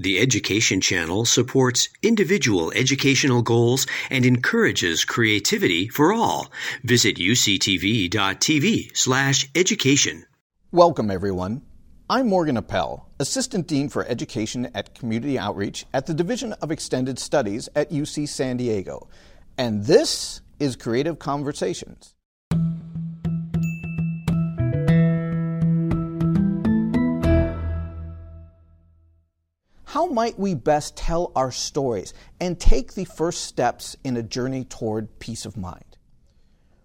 The Education Channel supports individual educational goals and encourages creativity for all. Visit uctv.tv slash education. Welcome, everyone. I'm Morgan Appel, Assistant Dean for Education at Community Outreach at the Division of Extended Studies at UC San Diego. And this is Creative Conversations. How might we best tell our stories and take the first steps in a journey toward peace of mind?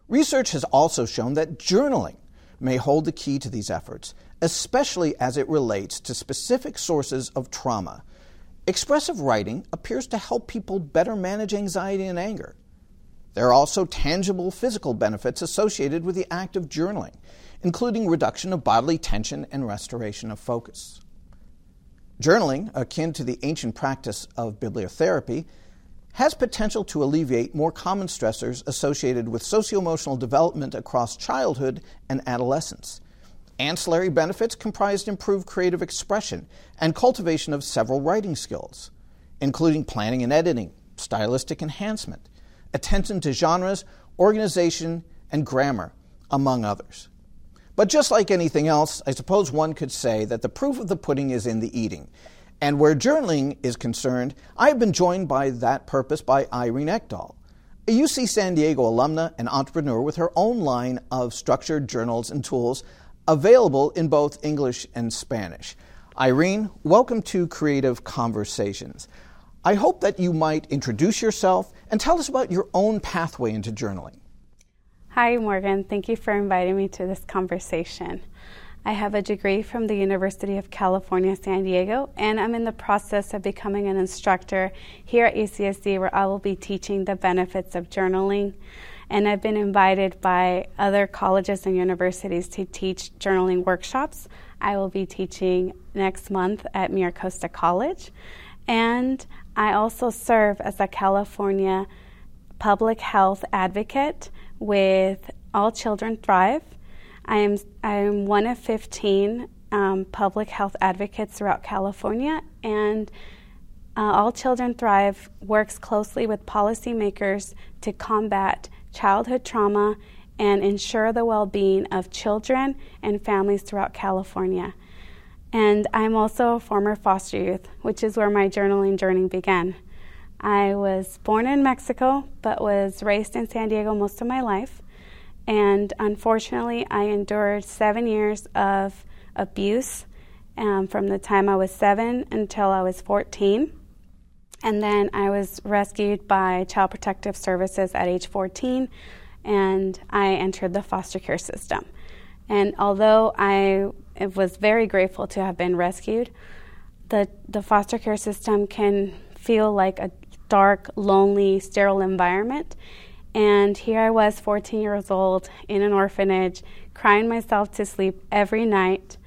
Research has also shown that journaling may hold the key to these efforts, especially as it relates to specific sources of trauma. Expressive writing appears to help people better manage anxiety and anger. There are also tangible physical benefits associated with the act of journaling, including reduction of bodily tension and restoration of focus. Journaling, akin to the ancient practice of bibliotherapy, has potential to alleviate more common stressors associated with socio-emotional development across childhood and adolescence. Ancillary benefits comprised improved creative expression and cultivation of several writing skills, including planning and editing, stylistic enhancement, attention to genres, organization, and grammar, among others. But just like anything else, I suppose one could say that the proof of the pudding is in the eating. And where journaling is concerned, I have been joined by that purpose by Irene Ekdahl, a UC San Diego alumna and entrepreneur with her own line of structured journals and tools available in both English and Spanish. Irene, welcome to Creative Conversations. I hope that you might introduce yourself and tell us about your own pathway into journaling. Hi, Morgan. Thank you for inviting me to this conversation. I have a degree from the University of California, San Diego, and I'm in the process of becoming an instructor here at UCSD where I will be teaching the benefits of journaling. And I've been invited by other colleges and universities to teach journaling workshops. I will be teaching next month at MiraCosta College. And I also serve as a California public health advocate with All Children Thrive. I am, I am one of 15 um, public health advocates throughout California, and uh, All Children Thrive works closely with policymakers to combat childhood trauma and ensure the well being of children and families throughout California. And I'm also a former foster youth, which is where my journaling journey began. I was born in Mexico, but was raised in San Diego most of my life. And unfortunately, I endured seven years of abuse um, from the time I was seven until I was 14. And then I was rescued by Child Protective Services at age 14, and I entered the foster care system. And although I was very grateful to have been rescued, the, the foster care system can feel like a dark, lonely, sterile environment. And here I was, 14 years old, in an orphanage, crying myself to sleep every night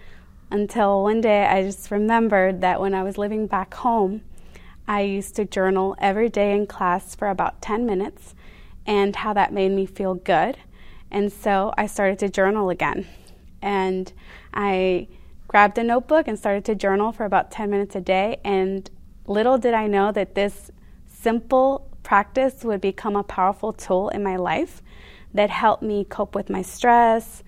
until one day I just remembered that when I was living back home, I used to journal every day in class for about 10 minutes and how that made me feel good. And so I started to journal again. And I grabbed a notebook and started to journal for about 10 minutes a day. And little did I know that this simple practice would become a powerful tool in my life that helped me cope with my stress,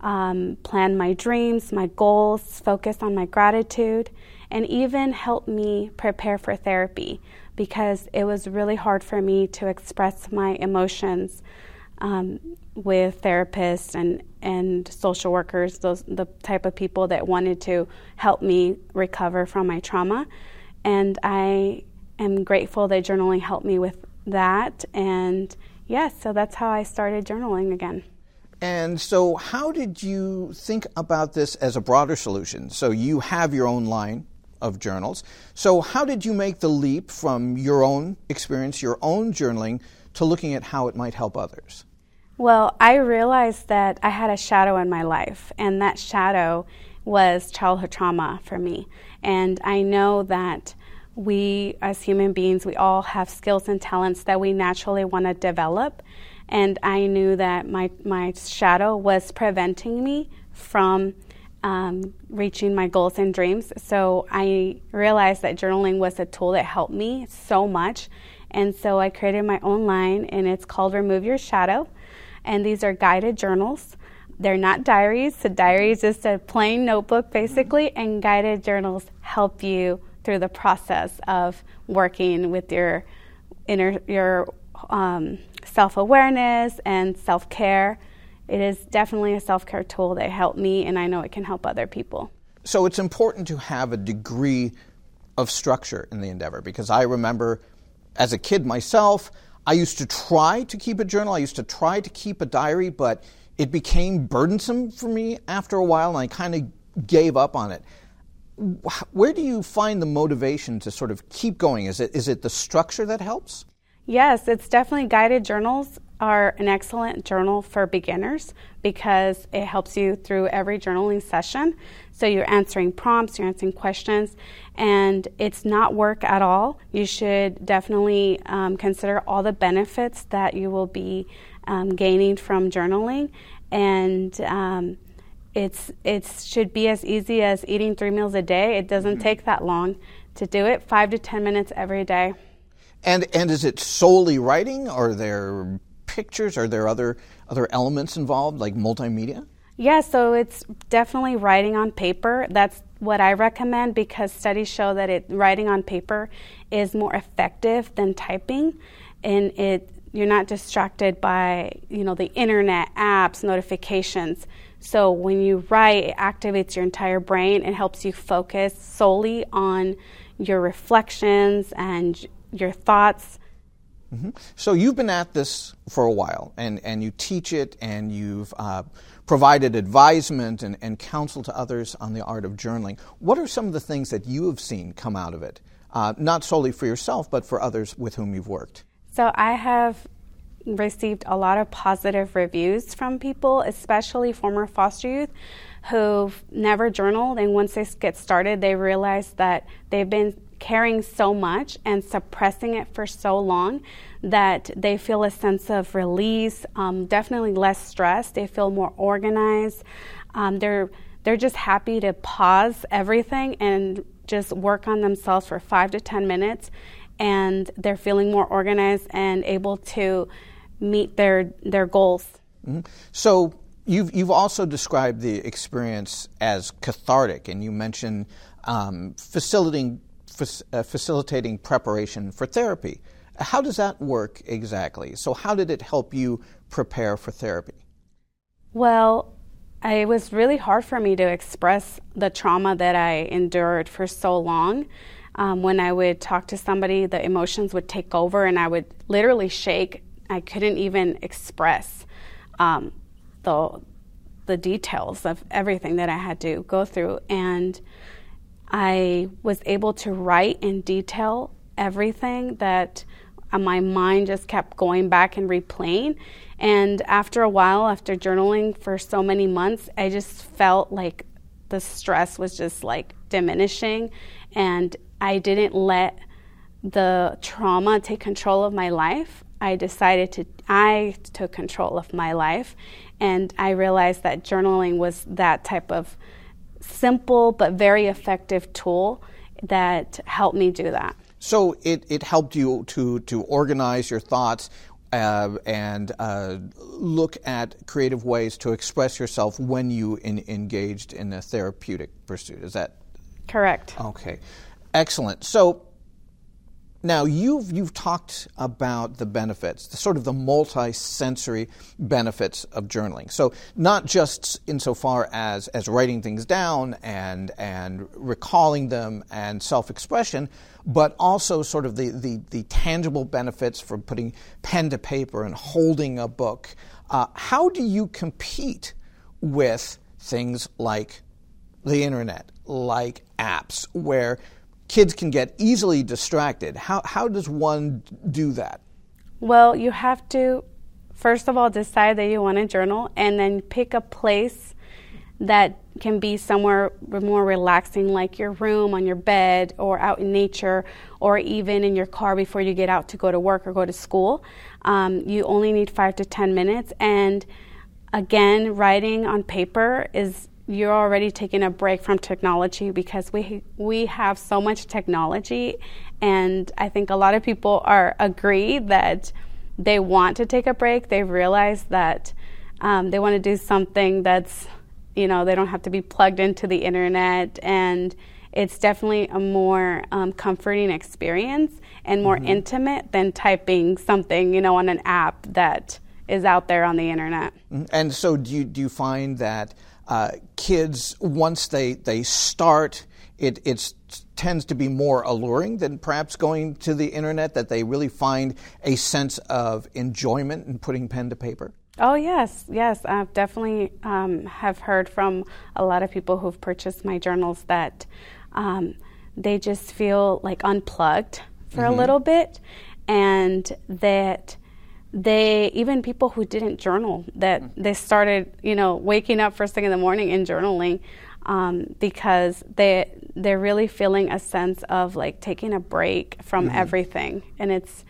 um, plan my dreams, my goals, focus on my gratitude, and even help me prepare for therapy because it was really hard for me to express my emotions um, with therapists and, and social workers, those the type of people that wanted to help me recover from my trauma. And I am grateful that journaling helped me with that. And yes, yeah, so that's how I started journaling again. And so, how did you think about this as a broader solution? So, you have your own line of journals. So, how did you make the leap from your own experience, your own journaling, to looking at how it might help others? Well, I realized that I had a shadow in my life, and that shadow was childhood trauma for me. And I know that we as human beings, we all have skills and talents that we naturally want to develop. And I knew that my, my shadow was preventing me from um, reaching my goals and dreams. So I realized that journaling was a tool that helped me so much. And so I created my own line, and it's called Remove Your Shadow. And these are guided journals. They're not diaries. So, diary is just a plain notebook, basically, and guided journals help you through the process of working with your inner, your um, self awareness and self care. It is definitely a self care tool that helped me, and I know it can help other people. So it's important to have a degree of structure in the endeavor because I remember as a kid myself, I used to try to keep a journal, I used to try to keep a diary, but it became burdensome for me after a while, and I kind of gave up on it. Where do you find the motivation to sort of keep going? Is it, is it the structure that helps? Yes, it's definitely guided journals are an excellent journal for beginners because it helps you through every journaling session. So you're answering prompts, you're answering questions, and it's not work at all. You should definitely um, consider all the benefits that you will be um, gaining from journaling, and um, it's it should be as easy as eating three meals a day. It doesn't mm-hmm. take that long to do it, five to ten minutes every day. And and is it solely writing? Are there pictures? Are there other other elements involved, like multimedia? Yeah, so it's definitely writing on paper. That's what I recommend because studies show that it writing on paper is more effective than typing, and it you're not distracted by you know the internet, apps, notifications. So when you write, it activates your entire brain and helps you focus solely on your reflections and your thoughts. Mm-hmm. So you've been at this for a while, and, and you teach it, and you've uh, provided advisement and, and counsel to others on the art of journaling. What are some of the things that you have seen come out of it, uh, not solely for yourself, but for others with whom you've worked? So I have received a lot of positive reviews from people, especially former foster youth who've never journaled and once they get started they realize that they've been carrying so much and suppressing it for so long that they feel a sense of release, um, definitely less stress. They feel more organized. Um, they're they're just happy to pause everything and just work on themselves for five to ten minutes, and they're feeling more organized and able to meet their their goals. Mm-hmm. So you've you've also described the experience as cathartic, and you mentioned um, facilitating uh, facilitating preparation for therapy. How does that work exactly? So, how did it help you prepare for therapy? Well, it was really hard for me to express the trauma that I endured for so long. Um, when I would talk to somebody, the emotions would take over and I would literally shake. I couldn't even express um, the, the details of everything that I had to go through. And I was able to write in detail everything that uh, my mind just kept going back and replaying. And after a while, after journaling for so many months, I just felt like the stress was just like diminishing. And I didn't let the trauma take control of my life. I decided to, I took control of my life. And I realized that journaling was that type of simple but very effective tool that helped me do that. So it, it helped you to, to organize your thoughts uh, and uh, look at creative ways to express yourself when you in, engaged in a therapeutic pursuit. Is that correct? Okay, excellent. So now you've you've talked about the benefits, the sort of the multi-sensory benefits of journaling. So not just insofar as as writing things down and and recalling them and self-expression, but also sort of the the, the tangible benefits for putting pen to paper and holding a book. Uh, how do you compete with things like the internet, like apps, where kids can get easily distracted. How, how does one do that? Well, you have to, first of all, decide that you want to journal and then pick a place that can be somewhere more relaxing, like your room, on your bed, or out in nature, or even in your car before you get out to go to work or go to school. Um, you only need five to ten minutes. And again, writing on paper is you're already taking a break from technology because we we have so much technology and I think a lot of people are agree that they want to take a break. They realize that um, they want to do something that's you know they don't have to be plugged into the internet and it's definitely a more um, comforting experience and more mm-hmm. intimate than typing something you know on an app that is out there on the internet. Mm-hmm. And so, do you do you find that uh, kids once they they start, it it tends to be more alluring than perhaps going to the internet. That they really find a sense of enjoyment in putting pen to paper. Oh yes, yes. I definitely um, have heard from a lot of people who've purchased my journals that um, they just feel like unplugged for mm-hmm. a little bit, and that they even people who didn't journal that mm. they started you know waking up first thing in the morning and journaling um, because they they're really feeling a sense of like taking a break from mm-hmm. everything. And it's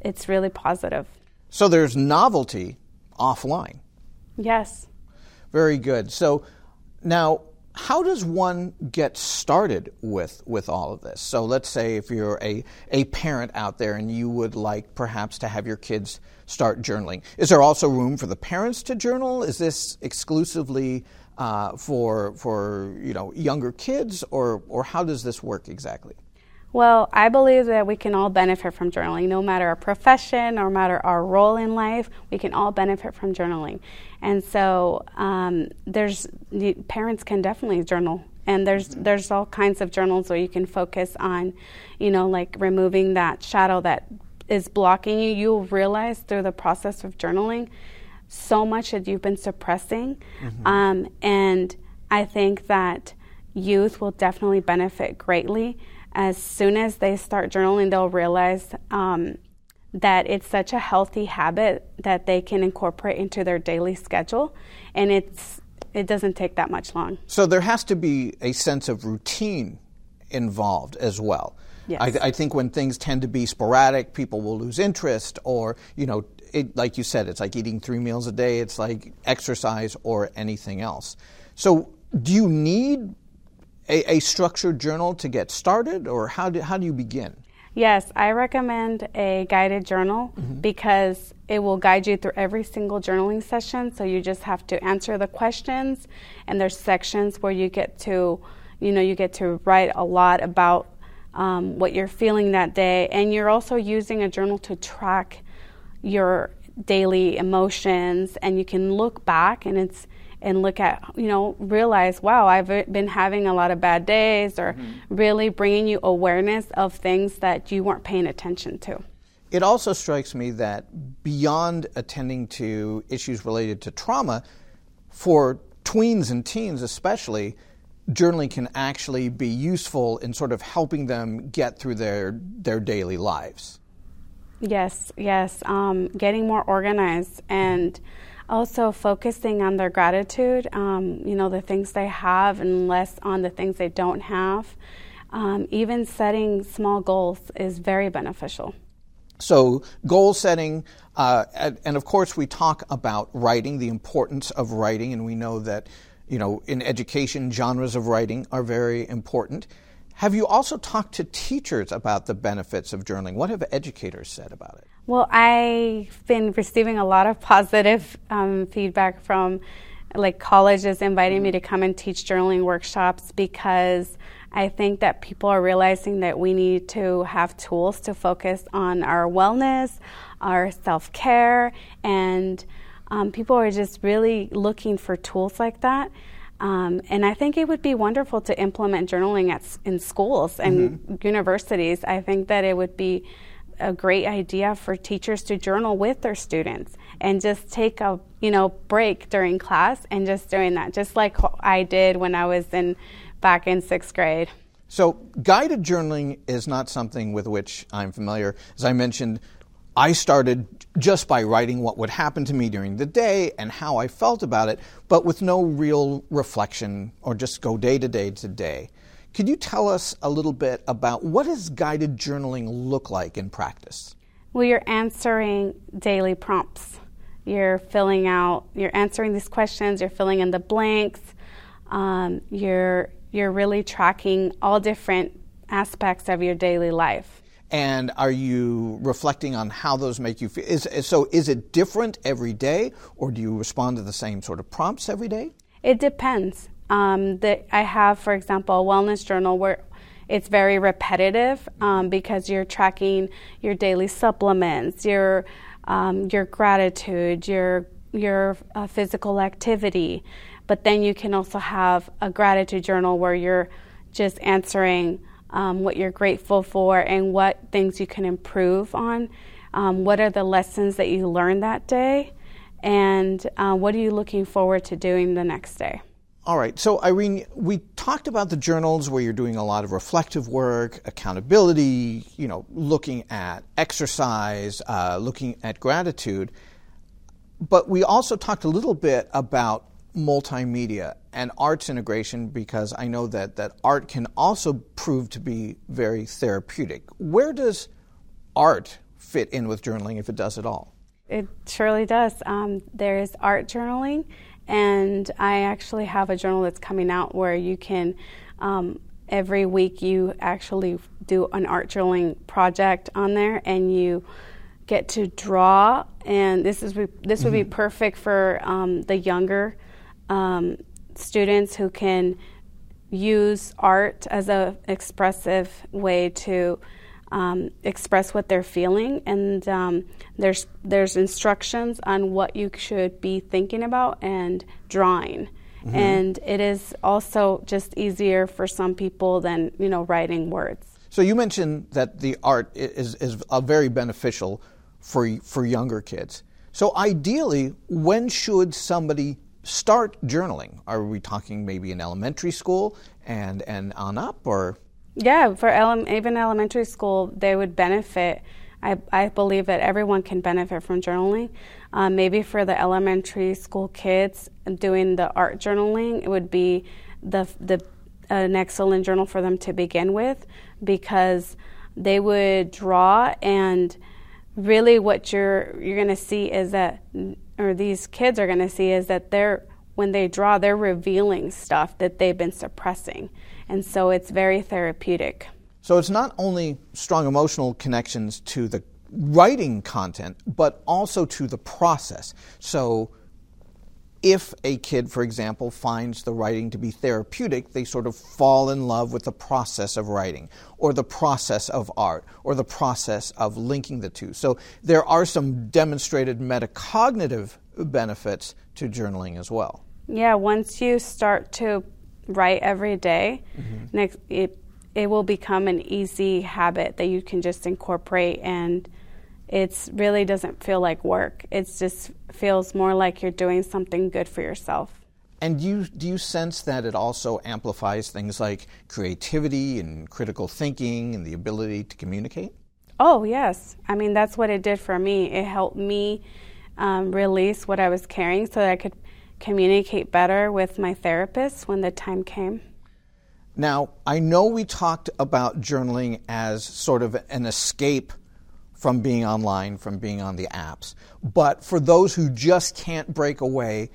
it's really positive. So there's novelty offline. Yes. Very good. So now how does one get started with with all of this? So let's say if you're a, a parent out there and you would like perhaps to have your kids start journaling. Is there also room for the parents to journal? Is this exclusively uh, for for you know younger kids or or how does this work exactly? Well, I believe that we can all benefit from journaling, no matter our profession, no matter our role in life. We can all benefit from journaling, and so um, there's parents can definitely journal, and there's there's all kinds of journals where you can focus on, you know, like removing that shadow that is blocking you. You'll realize through the process of journaling so much that you've been suppressing, mm-hmm. um, and I think that youth will definitely benefit greatly as soon as they start journaling, they'll realize um, that it's such a healthy habit that they can incorporate into their daily schedule, and it's it doesn't take that much long. So there has to be a sense of routine involved as well. Yes. I, I think when things tend to be sporadic, people will lose interest, or you know, it, like you said, it's like eating three meals a day. It's like exercise or anything else. So, do you need a, a structured journal to get started, or how do, how do you begin? Yes, I recommend a guided journal mm-hmm. because it will guide you through every single journaling session. So you just have to answer the questions, and there's sections where you get to, you know, you get to write a lot about um, what you're feeling that day, and you're also using a journal to track your daily emotions, and you can look back, and it's and look at, you know, realize, wow, I've been having a lot of bad days, or mm-hmm. really bringing you awareness of things that you weren't paying attention to. It also strikes me that beyond attending to issues related to trauma, for tweens and teens especially, journaling can actually be useful in sort of helping them get through their, their daily lives. Yes, yes. Um, getting more organized and also focusing on their gratitude, um, you know, the things they have and less on the things they don't have. Um, even setting small goals is very beneficial. So, goal setting, uh, and, and, of course, we talk about writing, the importance of writing, and we know that, you know, in education, genres of writing are very important. Have you also talked to teachers about the benefits of journaling? What have educators said about it? Well, I've been receiving a lot of positive um, feedback from like colleges inviting me to come and teach journaling workshops because I think that people are realizing that we need to have tools to focus on our wellness, our self care, and um, people are just really looking for tools like that. Um, and I think it would be wonderful to implement journaling at, in schools and mm-hmm. universities. I think that it would be a great idea for teachers to journal with their students and just take a you know break during class and just doing that just like I did when I was in back in 6th grade. So guided journaling is not something with which I'm familiar. As I mentioned, I started just by writing what would happen to me during the day and how I felt about it, but with no real reflection or just go day to day to day. Could you tell us a little bit about what does guided journaling look like in practice? Well, you're answering daily prompts. You're filling out, you're answering these questions, you're filling in the blanks. Um, you're you're really tracking all different aspects of your daily life. And are you reflecting on how those make you feel? Is, so is it different every day, or do you respond to the same sort of prompts every day? It depends. Um, the, I have, for example, a wellness journal where it's very repetitive um, because you're tracking your daily supplements, your um, your gratitude, your your uh, physical activity. But then you can also have a gratitude journal where you're just answering um, what you're grateful for and what things you can improve on. Um, what are the lessons that you learned that day? And uh, what are you looking forward to doing the next day? All right. So, Irene, we talked about the journals where you're doing a lot of reflective work, accountability, you know, looking at exercise, uh, looking at gratitude. But we also talked a little bit about multimedia and arts integration because I know that, that art can also prove to be very therapeutic. Where does art fit in with journaling if it does at all? It surely does. Um, there's art journaling, and I actually have a journal that's coming out where you can. Um, every week, you actually do an art journaling project on there, and you get to draw. And this is this would mm-hmm. be perfect for um, the younger um, students who can use art as an expressive way to um, express what they're feeling, and um, there's there's instructions on what you should be thinking about and drawing. Mm-hmm. And it is also just easier for some people than you know writing words. So you mentioned that the art is is very beneficial for for younger kids. So ideally, when should somebody start journaling? Are we talking maybe in elementary school and, and on up, or? Yeah, for ele- even elementary school, they would benefit. I, I believe that everyone can benefit from journaling. Um, maybe for the elementary school kids doing the art journaling, it would be the the an excellent journal for them to begin with because they would draw and really what you're you're going to see is that or these kids are going to see is that they're when they draw they're revealing stuff that they've been suppressing. And so it's very therapeutic. So it's not only strong emotional connections to the writing content but also to the process. So if a kid, for example, finds the writing to be therapeutic, they sort of fall in love with the process of writing, or the process of art, or the process of linking the two. So there are some demonstrated metacognitive benefits to journaling as well. Yeah, once you start to write every day, mm-hmm. it it will become an easy habit that you can just incorporate and it really doesn't feel like work. It just feels more like you're doing something good for yourself. And do you, do you sense that it also amplifies things like creativity and critical thinking and the ability to communicate? Oh, yes. I mean, that's what it did for me. It helped me um, release what I was carrying so that I could communicate better with my therapist when the time came. Now, I know we talked about journaling as sort of an escape from being online, from being on the apps. But for those who just can't break away,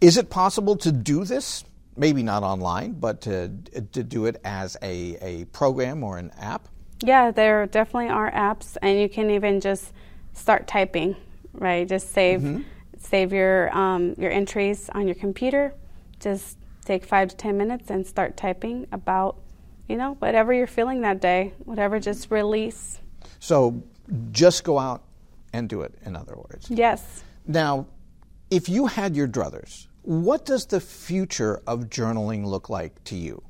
is it possible to do this? Maybe not online, but to, to do it as a, a program or an app? Yeah, there definitely are apps, and you can even just start typing, right? Just save mm-hmm. save your um, your entries on your computer. Just take five to ten minutes and start typing about, you know, whatever you're feeling that day. Whatever, just release. So just go out and do it, in other words. Yes. Now, if you had your druthers, what does the future of journaling look like to you?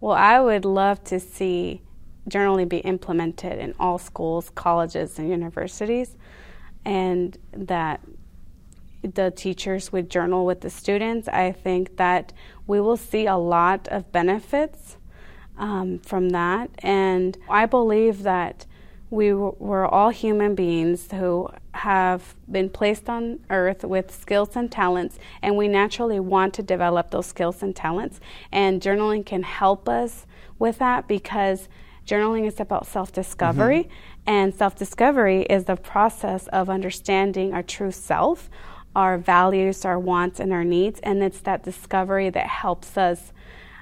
Well, I would love to see journaling be implemented in all schools, colleges, and universities, and that the teachers would journal with the students. I think that we will see a lot of benefits um, from that, and I believe that we were all human beings who have been placed on earth with skills and talents, and we naturally want to develop those skills and talents. And journaling can help us with that because journaling is about self discovery, mm-hmm. and self discovery is the process of understanding our true self, our values, our wants, and our needs. And it's that discovery that helps us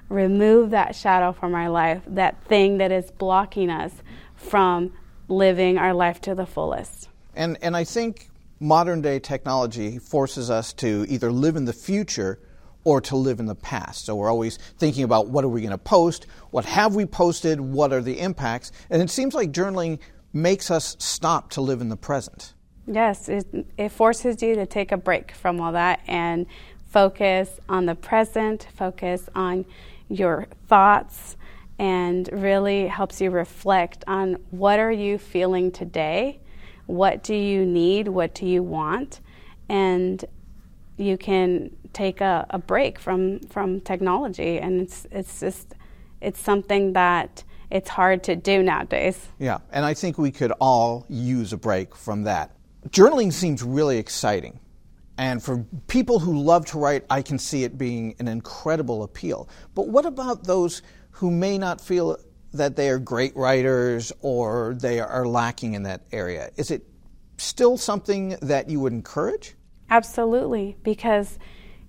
remove that shadow from our life, that thing that is blocking us from living our life to the fullest. And, and I think modern day technology forces us to either live in the future or to live in the past. So we're always thinking about what are we going to post, what have we posted, what are the impacts, and it seems like journaling makes us stop to live in the present. Yes, it, it forces you to take a break from all that and focus on the present, focus on your thoughts, and really helps you reflect on what are you feeling today, what do you need, what do you want, and you can take a, a break from from technology, and it's it's just it's something that it's hard to do nowadays. Yeah, and I think we could all use a break from that. Journaling seems really exciting. And for people who love to write, I can see it being an incredible appeal. But what about those who may not feel that they are great writers or they are lacking in that area? Is it still something that you would encourage? Absolutely, because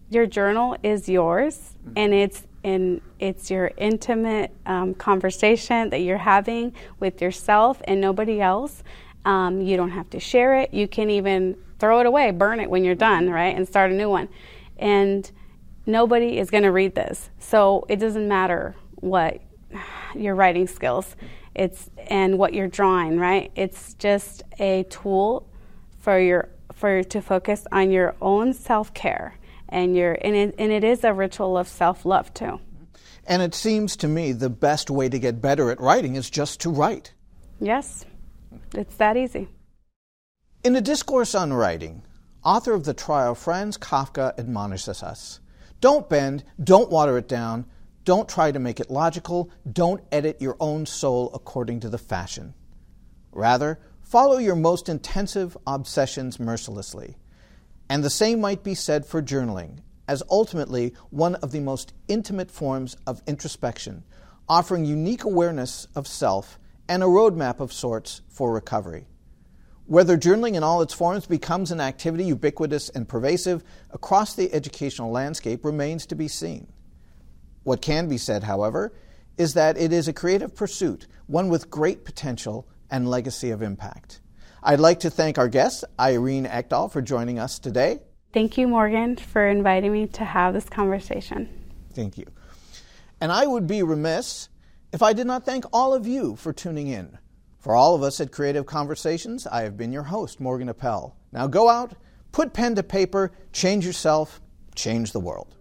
your journal is yours and it's in it's your intimate um, conversation that you're having with yourself and nobody else. Um, you don't have to share it. You can even throw it away, burn it when you're done, right, and start a new one. And nobody is going to read this, so it doesn't matter what your writing skills it's and what you're drawing right? It's just a tool for your for to focus on your own self-care and your and it, and it is a ritual of self-love too. Mm-hmm. And it seems to me the best way to get better at writing is just to write. Yes. It's that easy. In a discourse on writing author of the trial franz kafka admonishes us don't bend don't water it down don't try to make it logical. Don't edit your own soul according to the fashion. Rather, follow your most intensive obsessions mercilessly. And the same might be said for journaling, as ultimately one of the most intimate forms of introspection, offering unique awareness of self and a roadmap of sorts for recovery. Whether journaling in all its forms becomes an activity ubiquitous and pervasive across the educational landscape remains to be seen. What can be said, however, is that it is a creative pursuit, one with great potential and legacy of impact. I'd like to thank our guest, Irene Ekdahl, for joining us today. Thank you, Morgan, for inviting me to have this conversation. Thank you. And I would be remiss if I did not thank all of you for tuning in. For all of us at Creative Conversations, I have been your host, Morgan Appel. Now go out, put pen to paper, change yourself, change the world.